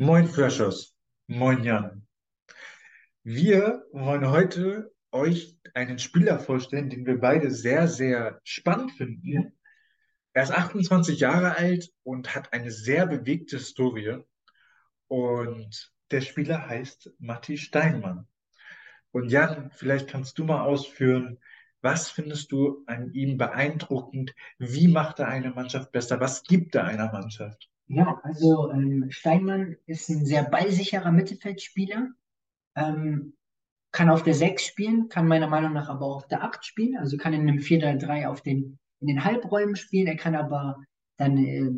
Moin Freshers, moin Jan. Wir wollen heute euch einen Spieler vorstellen, den wir beide sehr, sehr spannend finden. Er ist 28 Jahre alt und hat eine sehr bewegte Historie. Und der Spieler heißt Matti Steinmann. Und Jan, vielleicht kannst du mal ausführen, was findest du an ihm beeindruckend? Wie macht er eine Mannschaft besser? Was gibt er einer Mannschaft? Ja, also ähm, Steinmann ist ein sehr ballsicherer Mittelfeldspieler, ähm, kann auf der 6 spielen, kann meiner Meinung nach aber auch auf der 8 spielen, also kann in einem 4-3-3 auf den, in den Halbräumen spielen, er kann aber dann äh,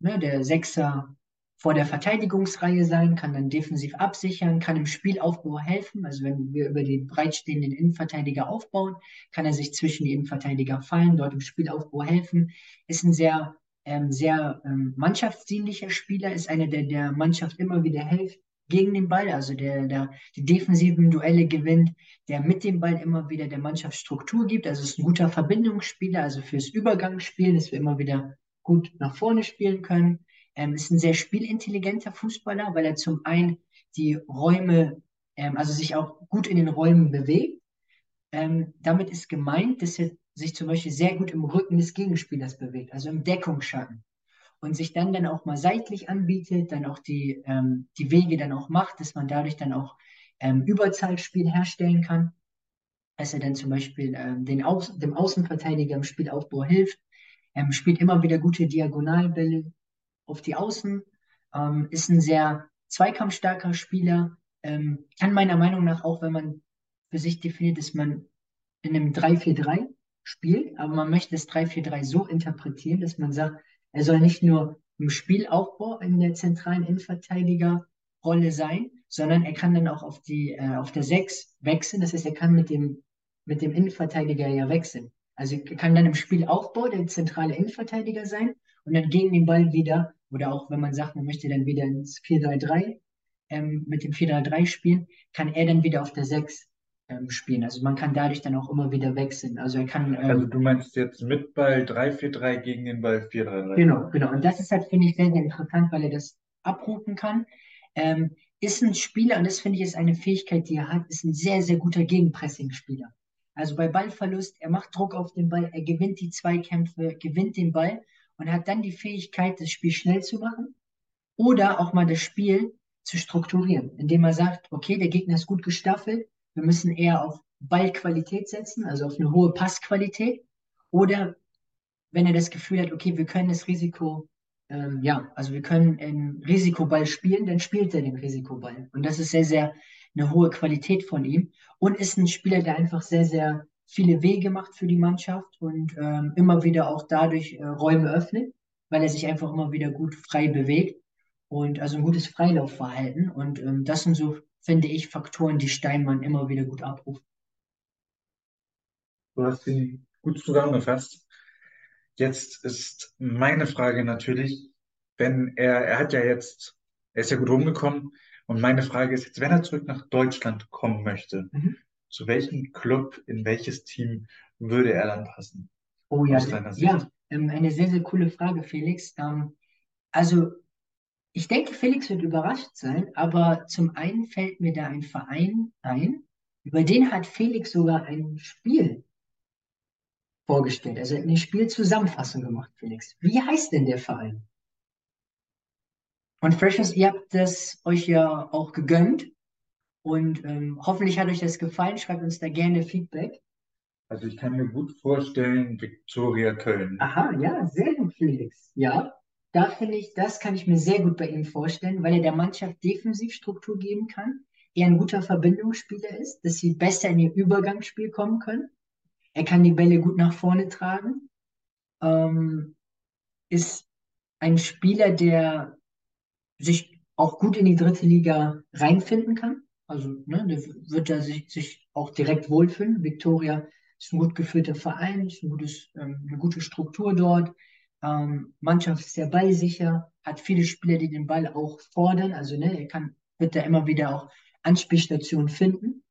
ne, der Sechser vor der Verteidigungsreihe sein, kann dann defensiv absichern, kann im Spielaufbau helfen. Also wenn wir über den breitstehenden Innenverteidiger aufbauen, kann er sich zwischen die Innenverteidiger fallen, dort im Spielaufbau helfen. Ist ein sehr ähm, sehr ähm, mannschaftsdienlicher Spieler, ist einer, der der Mannschaft immer wieder hilft gegen den Ball, also der, der die defensiven Duelle gewinnt, der mit dem Ball immer wieder der Mannschaft Struktur gibt. Also ist ein guter Verbindungsspieler, also fürs Übergangsspiel, dass wir immer wieder gut nach vorne spielen können. Ähm, ist ein sehr spielintelligenter Fußballer, weil er zum einen die Räume, ähm, also sich auch gut in den Räumen bewegt. Ähm, damit ist gemeint, dass er sich zum Beispiel sehr gut im Rücken des Gegenspielers bewegt, also im Deckungsschatten. Und sich dann dann auch mal seitlich anbietet, dann auch die, ähm, die Wege dann auch macht, dass man dadurch dann auch ähm, Überzahlspiel herstellen kann. Dass er dann zum Beispiel ähm, den Au dem Außenverteidiger im Spielaufbau hilft, ähm, spielt immer wieder gute Diagonalbälle auf die Außen, ähm, ist ein sehr zweikampfstarker Spieler, ähm, kann meiner Meinung nach auch, wenn man für sich definiert, dass man in einem 3-4-3 spielt, aber man möchte das 3-4-3 so interpretieren, dass man sagt, er soll nicht nur im Spielaufbau in der zentralen Innenverteidigerrolle sein, sondern er kann dann auch auf die äh, auf der 6 wechseln. Das heißt, er kann mit dem mit dem Innenverteidiger ja wechseln. Also er kann dann im Spielaufbau der zentrale Innenverteidiger sein und dann gegen den Ball wieder, oder auch wenn man sagt, man möchte dann wieder ins 4-3-3 ähm, mit dem 4-3-3 spielen, kann er dann wieder auf der 6 ähm, spielen. Also man kann dadurch dann auch immer wieder wechseln. Also er kann. Ähm, Also du meinst jetzt mit Ball 3-4-3 gegen den Ball 4-3-3. genau, genau. Und das ist halt, finde ich, sehr, sehr interessant, weil er das abrufen kann. Ähm, ist ein Spieler, und das finde ich ist eine Fähigkeit, die er hat, ist ein sehr, sehr guter Gegenpressing-Spieler. Also bei Ballverlust, er macht Druck auf den Ball, er gewinnt die Zweikämpfe, gewinnt den Ball und hat dann die Fähigkeit, das Spiel schnell zu machen oder auch mal das Spiel zu strukturieren, indem er sagt, okay, der Gegner ist gut gestaffelt, wir müssen eher auf Ballqualität setzen, also auf eine hohe Passqualität. Oder wenn er das Gefühl hat, okay, wir können das Risiko, ähm, ja, also wir können einen Risikoball spielen, dann spielt er den Risikoball. Und das ist sehr, sehr eine hohe Qualität von ihm. Und ist ein Spieler, der einfach sehr, sehr viele Wege macht für die Mannschaft und ähm, immer wieder auch dadurch äh, Räume öffnet, weil er sich einfach immer wieder gut frei bewegt. Und also ein gutes Freilaufverhalten. Und ähm, das sind so finde ich, Faktoren, die Steinmann immer wieder gut abruft. Du hast ihn gut zusammengefasst. Jetzt ist meine Frage natürlich, wenn er, er hat ja jetzt, er ist ja gut rumgekommen und meine Frage ist jetzt, wenn er zurück nach Deutschland kommen möchte, Mhm. zu welchem Club, in welches Team würde er dann passen, Oh ja, ja, ähm, eine sehr, sehr coole Frage, Felix. Ähm, also ich denke, Felix wird überrascht sein, aber zum einen fällt mir da ein Verein ein, über den hat Felix sogar ein Spiel vorgestellt, also eine Spielzusammenfassung gemacht, Felix. Wie heißt denn der Verein? Und Freshers, ihr habt das euch ja auch gegönnt und ähm, hoffentlich hat euch das gefallen. Schreibt uns da gerne Feedback. Also ich kann mir gut vorstellen, Viktoria Köln. Aha, ja, sehr gut, Felix. Ja, da finde ich, das kann ich mir sehr gut bei ihm vorstellen, weil er der Mannschaft defensiv Struktur geben kann. Er ein guter Verbindungsspieler ist, dass sie besser in ihr Übergangsspiel kommen können. Er kann die Bälle gut nach vorne tragen. Ähm, ist ein Spieler, der sich auch gut in die dritte Liga reinfinden kann. Also, ne, der wird da sich, sich auch direkt wohlfühlen. Viktoria ist ein gut geführter Verein, ist ein gutes, ähm, eine gute Struktur dort. Ähm, Mannschaft ist sehr ballsicher, hat viele Spieler, die den Ball auch fordern. Also, ne, er kann, wird da immer wieder auch Anspielstationen finden.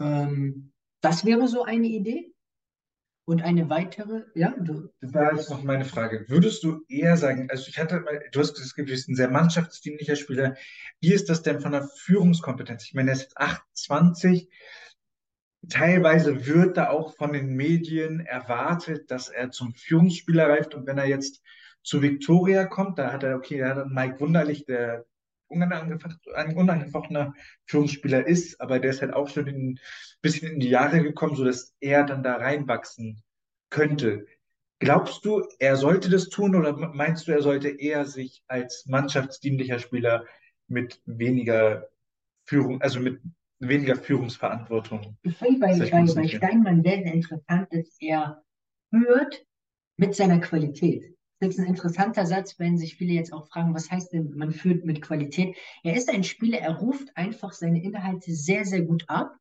Ähm, das wäre so eine Idee. Und eine weitere, ja, du. Das war noch meine Frage. Würdest du eher sagen, also ich hatte mal, du hast gesagt, du bist ein sehr mannschaftsdienlicher Spieler. Wie ist das denn von der Führungskompetenz? Ich meine, er ist jetzt 28. Teilweise wird da auch von den Medien erwartet, dass er zum Führungsspieler reift. Und wenn er jetzt zu Viktoria kommt, da hat er, okay, da hat er Mike Wunderlich, der ein unangefochtener Führungsspieler ist, aber der ist halt auch schon ein bisschen in die Jahre gekommen, sodass er dann da reinwachsen könnte. Glaubst du, er sollte das tun oder meinst du, er sollte eher sich als mannschaftsdienlicher Spieler mit weniger Führung, also mit weniger Führungsverantwortung? Ich finde bei, bei, bei Steinmann sehr, sehr interessant, dass er führt mit seiner Qualität. Das ist ein interessanter Satz, wenn sich viele jetzt auch fragen, was heißt denn, man führt mit Qualität? Er ist ein Spieler, er ruft einfach seine Inhalte sehr, sehr gut ab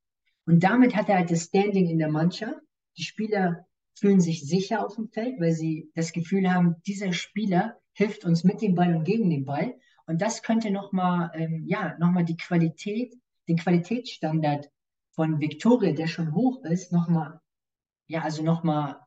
und damit hat er halt das Standing in der Mannschaft. Die Spieler fühlen sich sicher auf dem Feld, weil sie das Gefühl haben, dieser Spieler hilft uns mit dem Ball und gegen den Ball. Und das könnte nochmal, ähm, ja, nochmal die Qualität, den Qualitätsstandard von Victoria, der schon hoch ist, nochmal, ja, also nochmal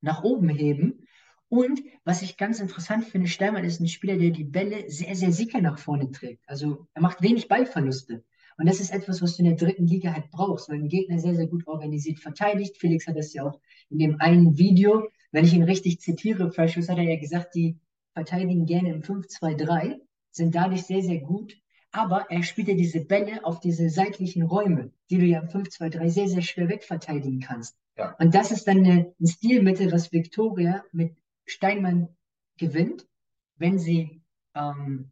nach oben heben. Und was ich ganz interessant finde, Steinmann ist ein Spieler, der die Bälle sehr, sehr sicher nach vorne trägt. Also er macht wenig Ballverluste. Und das ist etwas, was du in der dritten Liga halt brauchst, weil ein Gegner sehr, sehr gut organisiert verteidigt. Felix hat das ja auch in dem einen Video, wenn ich ihn richtig zitiere, Fresh hat er ja gesagt, die verteidigen gerne im 5-2-3, sind dadurch sehr, sehr gut. Aber er spielt ja diese Bälle auf diese seitlichen Räume, die du ja im 5-2-3 sehr, sehr schwer wegverteidigen kannst. Ja. Und das ist dann eine, ein Stilmittel, was Victoria mit Steinmann gewinnt, wenn sie ähm,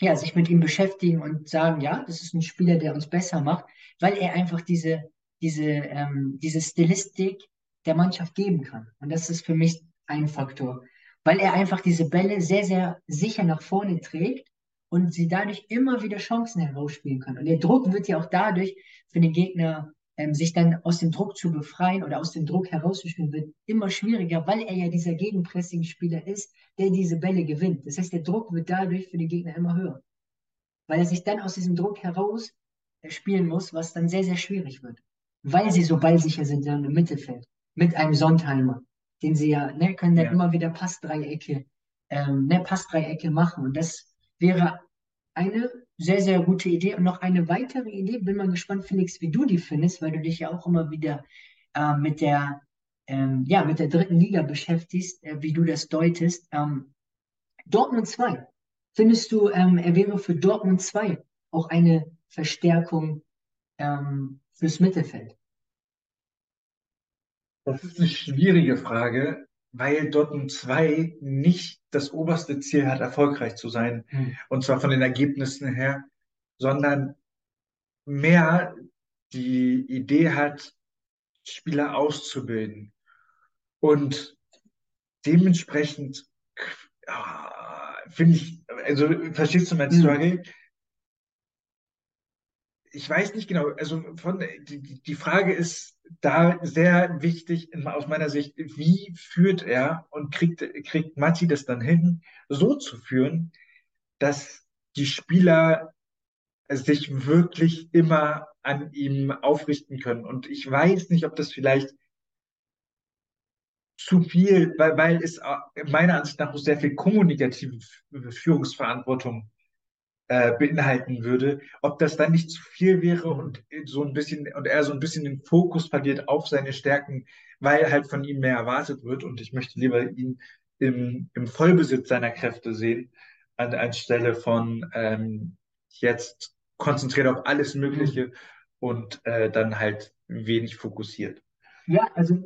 ja, sich mit ihm beschäftigen und sagen, ja, das ist ein Spieler, der uns besser macht, weil er einfach diese, diese, ähm, diese Stilistik der Mannschaft geben kann. Und das ist für mich ein Faktor, weil er einfach diese Bälle sehr, sehr sicher nach vorne trägt und sie dadurch immer wieder Chancen herausspielen kann. Und der Druck wird ja auch dadurch für den Gegner ähm, sich dann aus dem Druck zu befreien oder aus dem Druck herauszuspielen, wird immer schwieriger, weil er ja dieser Gegenpressing-Spieler ist, der diese Bälle gewinnt. Das heißt, der Druck wird dadurch für den Gegner immer höher, weil er sich dann aus diesem Druck heraus äh, spielen muss, was dann sehr, sehr schwierig wird, weil sie so ballsicher sind dann im Mittelfeld mit einem Sondheimer, den sie ja, ne, können dann ja. immer wieder Passdreiecke, ähm, ne, Passdreiecke machen und das wäre eine sehr, sehr gute Idee. Und noch eine weitere Idee, bin mal gespannt, Felix, wie du die findest, weil du dich ja auch immer wieder äh, mit der ähm, ja, mit der dritten Liga beschäftigst, äh, wie du das deutest. Ähm, Dortmund 2. Findest du, ähm, er wäre für Dortmund 2 auch eine Verstärkung ähm, fürs Mittelfeld? Das ist eine schwierige Frage, weil Dortmund 2 nicht das oberste Ziel hat, erfolgreich zu sein. Mhm. Und zwar von den Ergebnissen her, sondern mehr die Idee hat, Spieler auszubilden. Und dementsprechend ja, finde ich, also verstehst du mein mhm. Struggle? Ich weiß nicht genau, also von, die, die Frage ist da sehr wichtig aus meiner Sicht, wie führt er und kriegt, kriegt Matti das dann hin, so zu führen, dass die Spieler sich wirklich immer an ihm aufrichten können. Und ich weiß nicht, ob das vielleicht zu viel, weil, weil es äh, meiner Ansicht nach auch sehr viel kommunikative Führungsverantwortung äh, beinhalten würde, ob das dann nicht zu viel wäre und so ein bisschen und er so ein bisschen den Fokus verliert auf seine Stärken, weil halt von ihm mehr erwartet wird und ich möchte lieber ihn im, im Vollbesitz seiner Kräfte sehen, an, anstelle von ähm, jetzt konzentriert auf alles Mögliche und äh, dann halt wenig fokussiert. Ja, also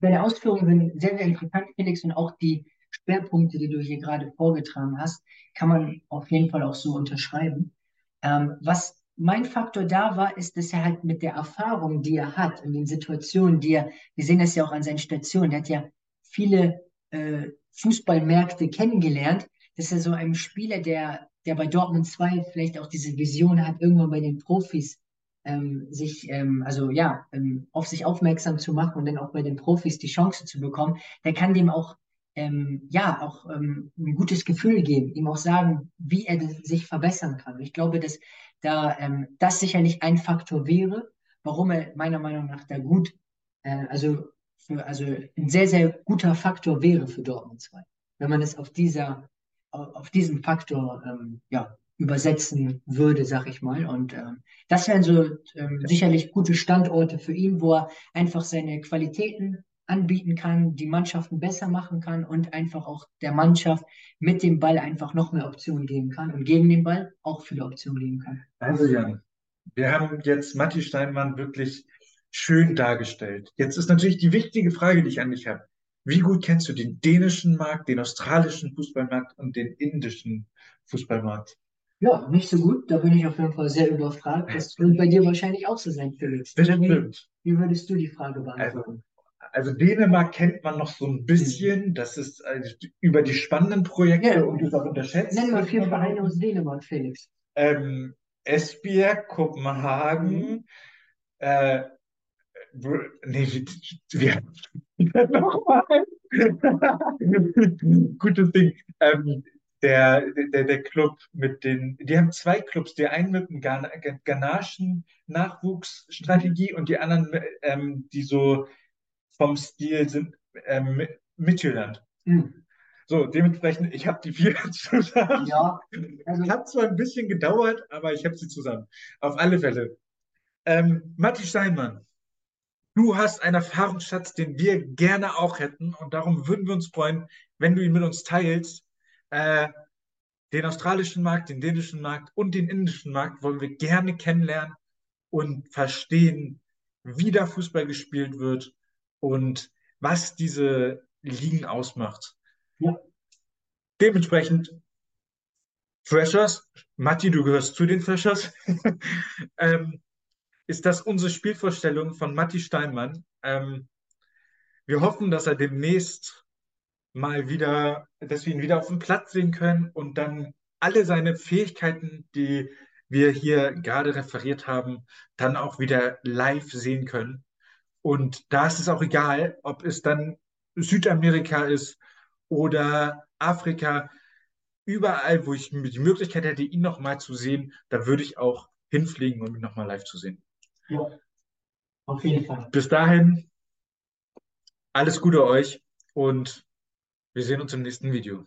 deine Ausführungen sind sehr, sehr interessant, Felix, und auch die Schwerpunkte, die du hier gerade vorgetragen hast, kann man auf jeden Fall auch so unterschreiben. Ähm, was mein Faktor da war, ist, dass er halt mit der Erfahrung, die er hat, in den Situationen, die er, wir sehen das ja auch an seinen Stationen, der hat ja viele äh, Fußballmärkte kennengelernt, dass er so ein Spieler, der, der bei Dortmund 2 vielleicht auch diese Vision hat, irgendwann bei den Profis ähm, sich, ähm, also ja, ähm, auf sich aufmerksam zu machen und dann auch bei den Profis die Chance zu bekommen, der kann dem auch ähm, ja auch ähm, ein gutes Gefühl geben, ihm auch sagen, wie er sich verbessern kann. Ich glaube, dass da ähm, das sicherlich ein Faktor wäre, warum er meiner Meinung nach da gut, äh, also für, also ein sehr, sehr guter Faktor wäre für Dortmund 2, wenn man es auf dieser, auf diesen Faktor ähm, ja, übersetzen würde, sag ich mal. Und ähm, das wären so ähm, sicherlich gute Standorte für ihn, wo er einfach seine Qualitäten anbieten kann, die Mannschaften besser machen kann und einfach auch der Mannschaft mit dem Ball einfach noch mehr Optionen geben kann und gegen den Ball auch viele Optionen geben kann. Also Jan, wir haben jetzt Matti Steinmann wirklich schön dargestellt. Jetzt ist natürlich die wichtige Frage, die ich an dich habe. Wie gut kennst du den dänischen Markt, den australischen Fußballmarkt und den indischen Fußballmarkt? Ja, nicht so gut. Da bin ich auf jeden Fall sehr überfragt. Das wird bei dir wahrscheinlich auch so sein, Felix. Das Wie, wie würdest du die Frage beantworten? Also, also Dänemark kennt man noch so ein bisschen. Das ist also über die spannenden Projekte Ja. und ist auch unterschätzt. Nenn mal vier Vereine aus Dänemark, Felix. Ähm, Esbjerg, Kopenhagen, äh, Br- nee, wir, wir nochmal. Gutes Ding. Ähm, der, der, der Club mit den, die haben zwei Clubs, der einen mit einem Ghana, ghanaischen Nachwuchsstrategie und die anderen, ähm, die so vom Stil sind, ähm, Midtjylland. Hm. So, dementsprechend, ich habe die vier zusammen. Ja, also Hat zwar ein bisschen gedauert, aber ich habe sie zusammen. Auf alle Fälle. Ähm, Matti Steinmann, du hast einen Erfahrungsschatz, den wir gerne auch hätten und darum würden wir uns freuen, wenn du ihn mit uns teilst. Äh, den australischen Markt, den dänischen Markt und den indischen Markt wollen wir gerne kennenlernen und verstehen, wie da Fußball gespielt wird und was diese Ligen ausmacht. Ja. Dementsprechend Freshers, Matti, du gehörst zu den Freshers, ähm, ist das unsere Spielvorstellung von Matti Steinmann. Ähm, wir hoffen, dass er demnächst mal wieder, dass wir ihn wieder auf dem Platz sehen können und dann alle seine Fähigkeiten, die wir hier gerade referiert haben, dann auch wieder live sehen können. Und da ist es auch egal, ob es dann Südamerika ist oder Afrika, überall, wo ich die Möglichkeit hätte, ihn nochmal zu sehen, da würde ich auch hinfliegen, um ihn nochmal live zu sehen. ja, auf jeden Fall. Bis dahin, alles Gute euch und wir sehen uns im nächsten Video.